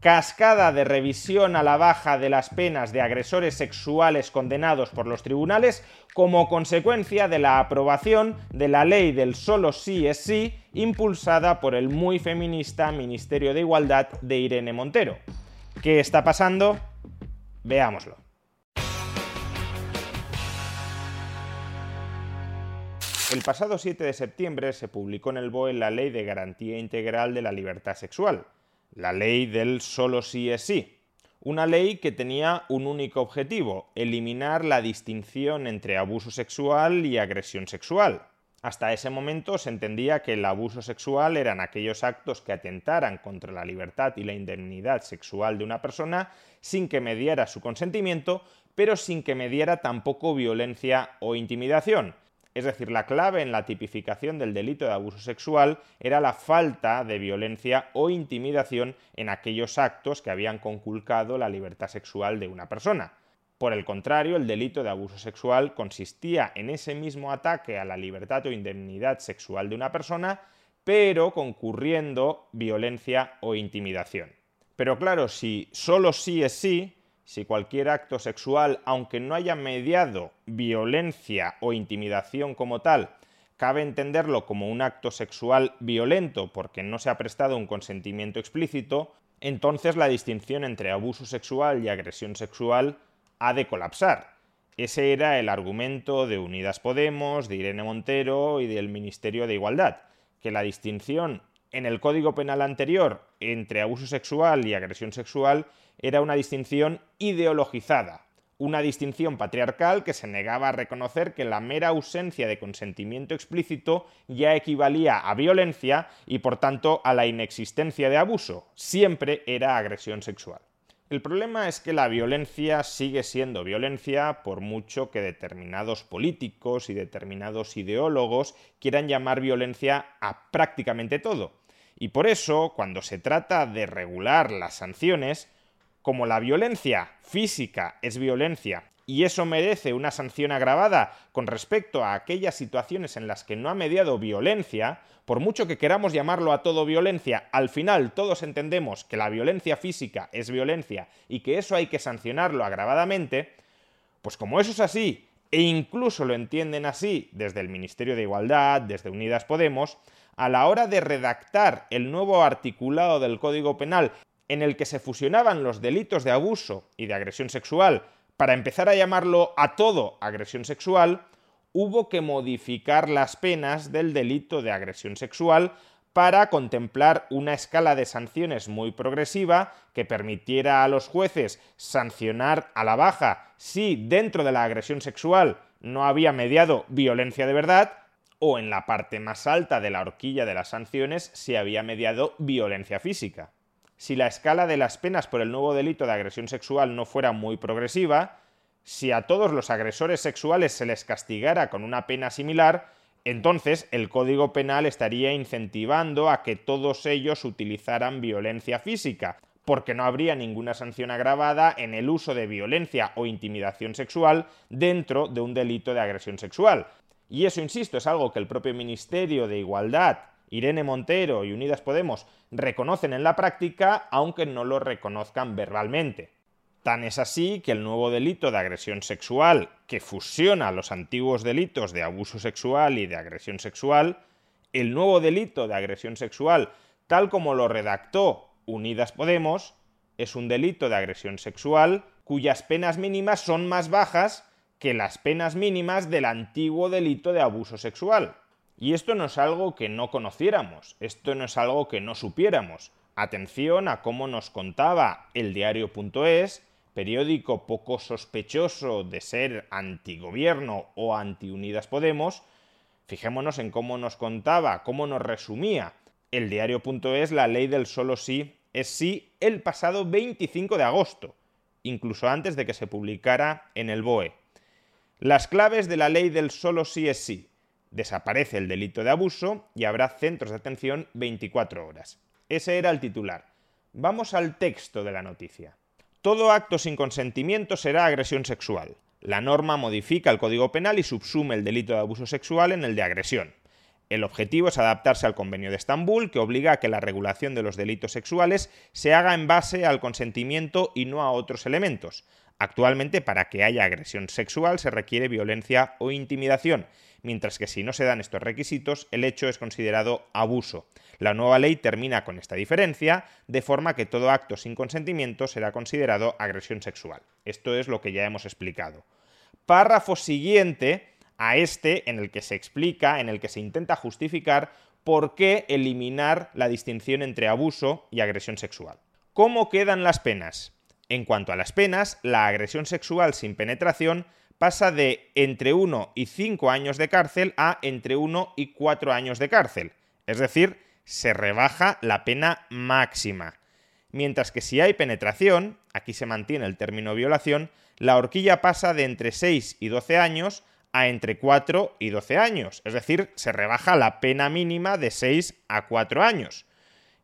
Cascada de revisión a la baja de las penas de agresores sexuales condenados por los tribunales como consecuencia de la aprobación de la ley del solo sí es sí impulsada por el muy feminista Ministerio de Igualdad de Irene Montero. ¿Qué está pasando? Veámoslo. El pasado 7 de septiembre se publicó en el BOE la Ley de Garantía Integral de la Libertad Sexual, la ley del solo sí es sí. Una ley que tenía un único objetivo, eliminar la distinción entre abuso sexual y agresión sexual. Hasta ese momento se entendía que el abuso sexual eran aquellos actos que atentaran contra la libertad y la indemnidad sexual de una persona sin que mediara su consentimiento, pero sin que mediara tampoco violencia o intimidación, es decir, la clave en la tipificación del delito de abuso sexual era la falta de violencia o intimidación en aquellos actos que habían conculcado la libertad sexual de una persona. Por el contrario, el delito de abuso sexual consistía en ese mismo ataque a la libertad o indemnidad sexual de una persona, pero concurriendo violencia o intimidación. Pero claro, si solo sí es sí, si cualquier acto sexual, aunque no haya mediado violencia o intimidación como tal, cabe entenderlo como un acto sexual violento porque no se ha prestado un consentimiento explícito, entonces la distinción entre abuso sexual y agresión sexual ha de colapsar. Ese era el argumento de Unidas Podemos, de Irene Montero y del Ministerio de Igualdad, que la distinción en el Código Penal anterior entre abuso sexual y agresión sexual era una distinción ideologizada, una distinción patriarcal que se negaba a reconocer que la mera ausencia de consentimiento explícito ya equivalía a violencia y por tanto a la inexistencia de abuso, siempre era agresión sexual. El problema es que la violencia sigue siendo violencia por mucho que determinados políticos y determinados ideólogos quieran llamar violencia a prácticamente todo. Y por eso, cuando se trata de regular las sanciones, como la violencia física es violencia y eso merece una sanción agravada con respecto a aquellas situaciones en las que no ha mediado violencia, por mucho que queramos llamarlo a todo violencia, al final todos entendemos que la violencia física es violencia y que eso hay que sancionarlo agravadamente, pues como eso es así, e incluso lo entienden así desde el Ministerio de Igualdad, desde Unidas Podemos, a la hora de redactar el nuevo articulado del Código Penal en el que se fusionaban los delitos de abuso y de agresión sexual para empezar a llamarlo a todo agresión sexual, hubo que modificar las penas del delito de agresión sexual para contemplar una escala de sanciones muy progresiva que permitiera a los jueces sancionar a la baja si dentro de la agresión sexual no había mediado violencia de verdad o en la parte más alta de la horquilla de las sanciones si había mediado violencia física. Si la escala de las penas por el nuevo delito de agresión sexual no fuera muy progresiva, si a todos los agresores sexuales se les castigara con una pena similar, entonces el Código Penal estaría incentivando a que todos ellos utilizaran violencia física, porque no habría ninguna sanción agravada en el uso de violencia o intimidación sexual dentro de un delito de agresión sexual. Y eso, insisto, es algo que el propio Ministerio de Igualdad, Irene Montero y Unidas Podemos reconocen en la práctica, aunque no lo reconozcan verbalmente. Tan es así que el nuevo delito de agresión sexual, que fusiona los antiguos delitos de abuso sexual y de agresión sexual, el nuevo delito de agresión sexual, tal como lo redactó Unidas Podemos, es un delito de agresión sexual cuyas penas mínimas son más bajas que las penas mínimas del antiguo delito de abuso sexual. Y esto no es algo que no conociéramos, esto no es algo que no supiéramos. Atención a cómo nos contaba el diario.es, periódico poco sospechoso de ser antigobierno o antiunidas Podemos, fijémonos en cómo nos contaba, cómo nos resumía el diario.es la ley del solo sí es sí el pasado 25 de agosto, incluso antes de que se publicara en el BOE. Las claves de la ley del solo sí es sí. Desaparece el delito de abuso y habrá centros de atención 24 horas. Ese era el titular. Vamos al texto de la noticia. Todo acto sin consentimiento será agresión sexual. La norma modifica el Código Penal y subsume el delito de abuso sexual en el de agresión. El objetivo es adaptarse al Convenio de Estambul, que obliga a que la regulación de los delitos sexuales se haga en base al consentimiento y no a otros elementos. Actualmente, para que haya agresión sexual se requiere violencia o intimidación, mientras que si no se dan estos requisitos, el hecho es considerado abuso. La nueva ley termina con esta diferencia, de forma que todo acto sin consentimiento será considerado agresión sexual. Esto es lo que ya hemos explicado. Párrafo siguiente a este en el que se explica, en el que se intenta justificar por qué eliminar la distinción entre abuso y agresión sexual. ¿Cómo quedan las penas? En cuanto a las penas, la agresión sexual sin penetración pasa de entre 1 y 5 años de cárcel a entre 1 y 4 años de cárcel. Es decir, se rebaja la pena máxima. Mientras que si hay penetración, aquí se mantiene el término violación, la horquilla pasa de entre 6 y 12 años a entre 4 y 12 años. Es decir, se rebaja la pena mínima de 6 a 4 años.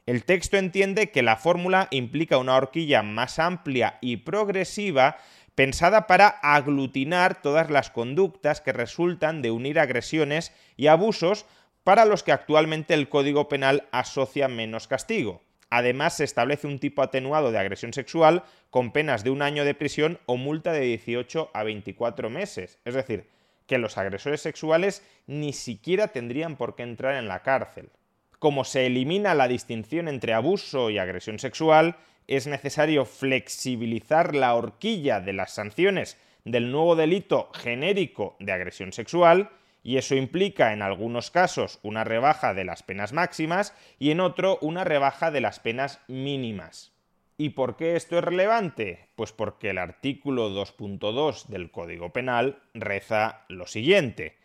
El texto entiende que la fórmula implica una horquilla más amplia y progresiva pensada para aglutinar todas las conductas que resultan de unir agresiones y abusos para los que actualmente el Código Penal asocia menos castigo. Además, se establece un tipo atenuado de agresión sexual con penas de un año de prisión o multa de 18 a 24 meses. Es decir, que los agresores sexuales ni siquiera tendrían por qué entrar en la cárcel. Como se elimina la distinción entre abuso y agresión sexual, es necesario flexibilizar la horquilla de las sanciones del nuevo delito genérico de agresión sexual, y eso implica en algunos casos una rebaja de las penas máximas y en otro una rebaja de las penas mínimas. ¿Y por qué esto es relevante? Pues porque el artículo 2.2 del Código Penal reza lo siguiente.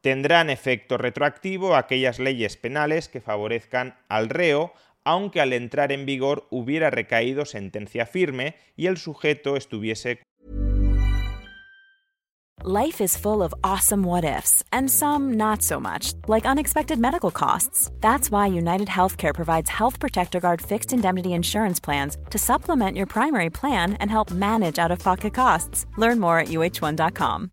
Tendrán efecto retroactivo aquellas leyes penales que favorezcan al reo aunque al entrar en vigor hubiera recaído sentencia firme y el sujeto estuviese Life is full of awesome what ifs and some not so much, like unexpected medical costs. That's why United Healthcare provides Health Protector Guard fixed indemnity insurance plans to supplement your primary plan and help manage out-of-pocket costs. Learn more at uh1.com.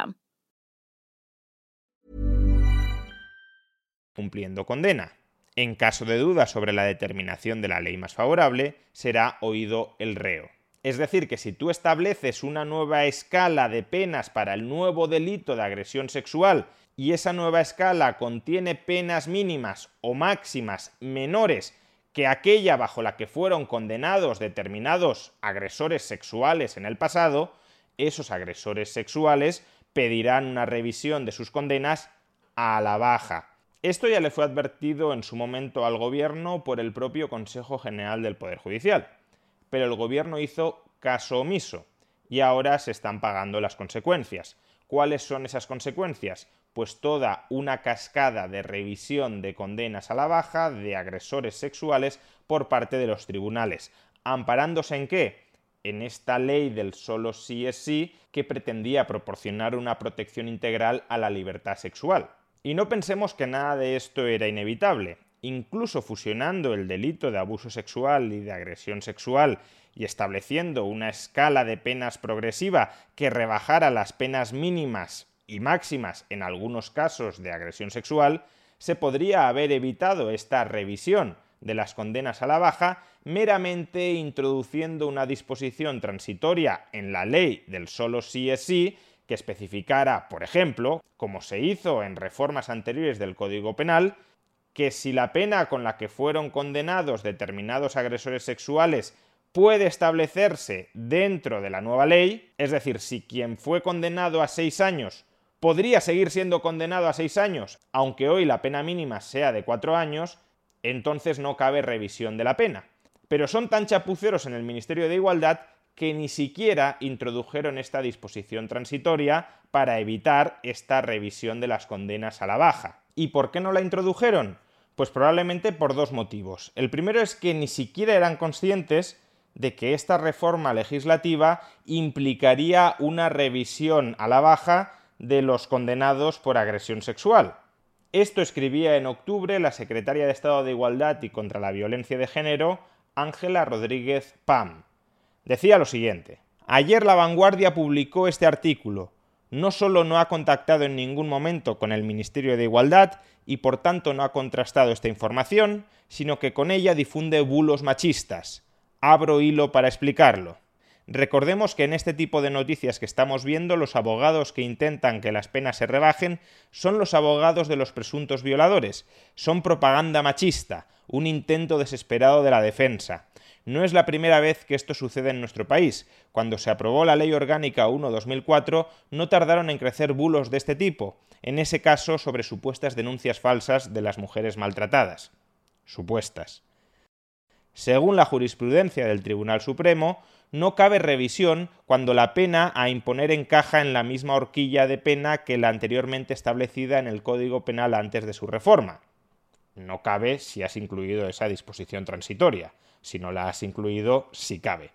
Cumpliendo condena. En caso de duda sobre la determinación de la ley más favorable, será oído el reo. Es decir, que si tú estableces una nueva escala de penas para el nuevo delito de agresión sexual y esa nueva escala contiene penas mínimas o máximas menores que aquella bajo la que fueron condenados determinados agresores sexuales en el pasado, esos agresores sexuales pedirán una revisión de sus condenas a la baja. Esto ya le fue advertido en su momento al gobierno por el propio Consejo General del Poder Judicial, pero el gobierno hizo caso omiso y ahora se están pagando las consecuencias. ¿Cuáles son esas consecuencias? pues toda una cascada de revisión de condenas a la baja de agresores sexuales por parte de los tribunales. ¿Amparándose en qué? En esta ley del solo sí es sí que pretendía proporcionar una protección integral a la libertad sexual. Y no pensemos que nada de esto era inevitable. Incluso fusionando el delito de abuso sexual y de agresión sexual y estableciendo una escala de penas progresiva que rebajara las penas mínimas y máximas en algunos casos de agresión sexual, se podría haber evitado esta revisión de las condenas a la baja meramente introduciendo una disposición transitoria en la ley del solo sí es sí que especificara, por ejemplo, como se hizo en reformas anteriores del Código Penal, que si la pena con la que fueron condenados determinados agresores sexuales puede establecerse dentro de la nueva ley, es decir, si quien fue condenado a seis años podría seguir siendo condenado a seis años, aunque hoy la pena mínima sea de cuatro años, entonces no cabe revisión de la pena. Pero son tan chapuceros en el Ministerio de Igualdad que ni siquiera introdujeron esta disposición transitoria para evitar esta revisión de las condenas a la baja. ¿Y por qué no la introdujeron? Pues probablemente por dos motivos. El primero es que ni siquiera eran conscientes de que esta reforma legislativa implicaría una revisión a la baja de los condenados por agresión sexual. Esto escribía en octubre la secretaria de Estado de Igualdad y contra la Violencia de Género, Ángela Rodríguez Pam. Decía lo siguiente. Ayer La Vanguardia publicó este artículo. No solo no ha contactado en ningún momento con el Ministerio de Igualdad y por tanto no ha contrastado esta información, sino que con ella difunde bulos machistas. Abro hilo para explicarlo. Recordemos que en este tipo de noticias que estamos viendo, los abogados que intentan que las penas se rebajen son los abogados de los presuntos violadores. Son propaganda machista, un intento desesperado de la defensa. No es la primera vez que esto sucede en nuestro país. Cuando se aprobó la Ley Orgánica 1-2004, no tardaron en crecer bulos de este tipo, en ese caso sobre supuestas denuncias falsas de las mujeres maltratadas. Supuestas. Según la jurisprudencia del Tribunal Supremo, no cabe revisión cuando la pena a imponer encaja en la misma horquilla de pena que la anteriormente establecida en el Código Penal antes de su reforma. No cabe si has incluido esa disposición transitoria, si no la has incluido, sí cabe.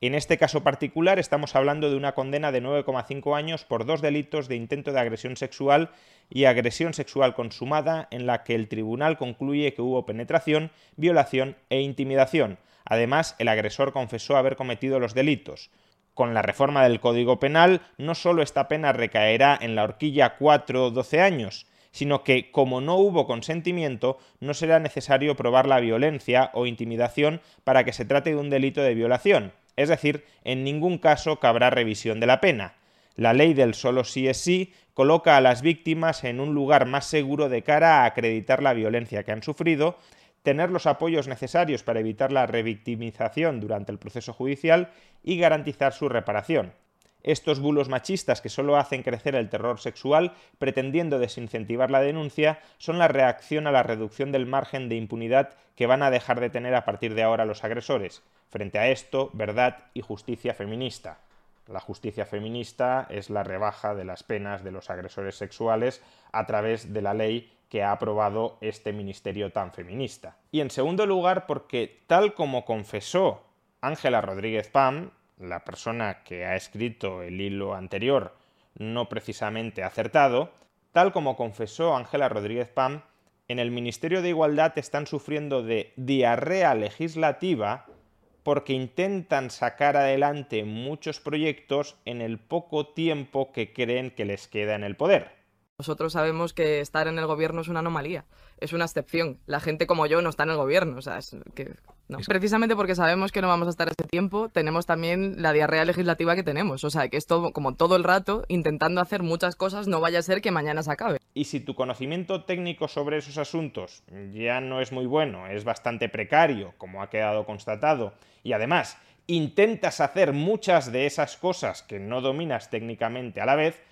En este caso particular estamos hablando de una condena de 9,5 años por dos delitos de intento de agresión sexual y agresión sexual consumada en la que el tribunal concluye que hubo penetración, violación e intimidación, Además, el agresor confesó haber cometido los delitos. Con la reforma del Código Penal, no solo esta pena recaerá en la horquilla 4 12 años, sino que, como no hubo consentimiento, no será necesario probar la violencia o intimidación para que se trate de un delito de violación, es decir, en ningún caso cabrá revisión de la pena. La ley del solo sí es sí coloca a las víctimas en un lugar más seguro de cara a acreditar la violencia que han sufrido tener los apoyos necesarios para evitar la revictimización durante el proceso judicial y garantizar su reparación. Estos bulos machistas que solo hacen crecer el terror sexual, pretendiendo desincentivar la denuncia, son la reacción a la reducción del margen de impunidad que van a dejar de tener a partir de ahora los agresores. Frente a esto, verdad y justicia feminista. La justicia feminista es la rebaja de las penas de los agresores sexuales a través de la ley que ha aprobado este ministerio tan feminista. Y en segundo lugar, porque tal como confesó Ángela Rodríguez Pam, la persona que ha escrito el hilo anterior, no precisamente acertado, tal como confesó Ángela Rodríguez Pam, en el Ministerio de Igualdad están sufriendo de diarrea legislativa porque intentan sacar adelante muchos proyectos en el poco tiempo que creen que les queda en el poder. Nosotros sabemos que estar en el gobierno es una anomalía, es una excepción. La gente como yo no está en el gobierno, o sea, que no. Precisamente porque sabemos que no vamos a estar ese tiempo, tenemos también la diarrea legislativa que tenemos, o sea, que es todo como todo el rato intentando hacer muchas cosas, no vaya a ser que mañana se acabe. Y si tu conocimiento técnico sobre esos asuntos ya no es muy bueno, es bastante precario, como ha quedado constatado, y además intentas hacer muchas de esas cosas que no dominas técnicamente a la vez,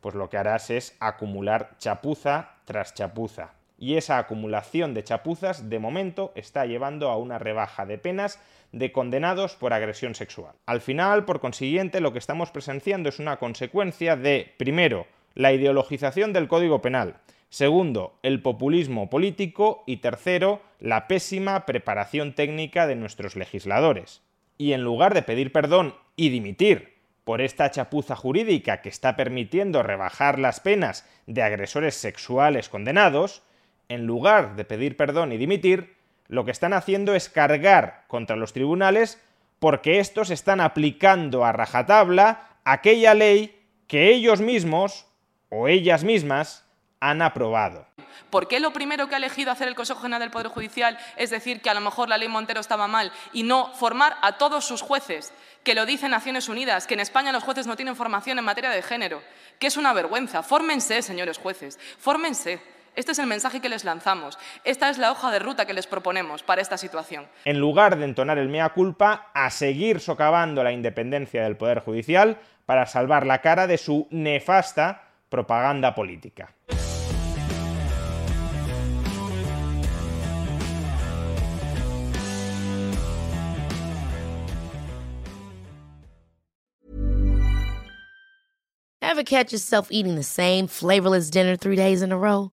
pues lo que harás es acumular chapuza tras chapuza. Y esa acumulación de chapuzas de momento está llevando a una rebaja de penas de condenados por agresión sexual. Al final, por consiguiente, lo que estamos presenciando es una consecuencia de, primero, la ideologización del Código Penal. Segundo, el populismo político. Y tercero, la pésima preparación técnica de nuestros legisladores. Y en lugar de pedir perdón y dimitir por esta chapuza jurídica que está permitiendo rebajar las penas de agresores sexuales condenados, en lugar de pedir perdón y dimitir, lo que están haciendo es cargar contra los tribunales porque estos están aplicando a rajatabla aquella ley que ellos mismos o ellas mismas han aprobado. ¿Por qué lo primero que ha elegido hacer el Consejo General del Poder Judicial es decir que a lo mejor la ley Montero estaba mal y no formar a todos sus jueces? Que lo dice Naciones Unidas, que en España los jueces no tienen formación en materia de género, que es una vergüenza. Fórmense, señores jueces, fórmense. Este es el mensaje que les lanzamos. Esta es la hoja de ruta que les proponemos para esta situación. En lugar de entonar el mea culpa, a seguir socavando la independencia del Poder Judicial para salvar la cara de su nefasta propaganda política. Ever catch yourself eating the same flavorless dinner three days in a row?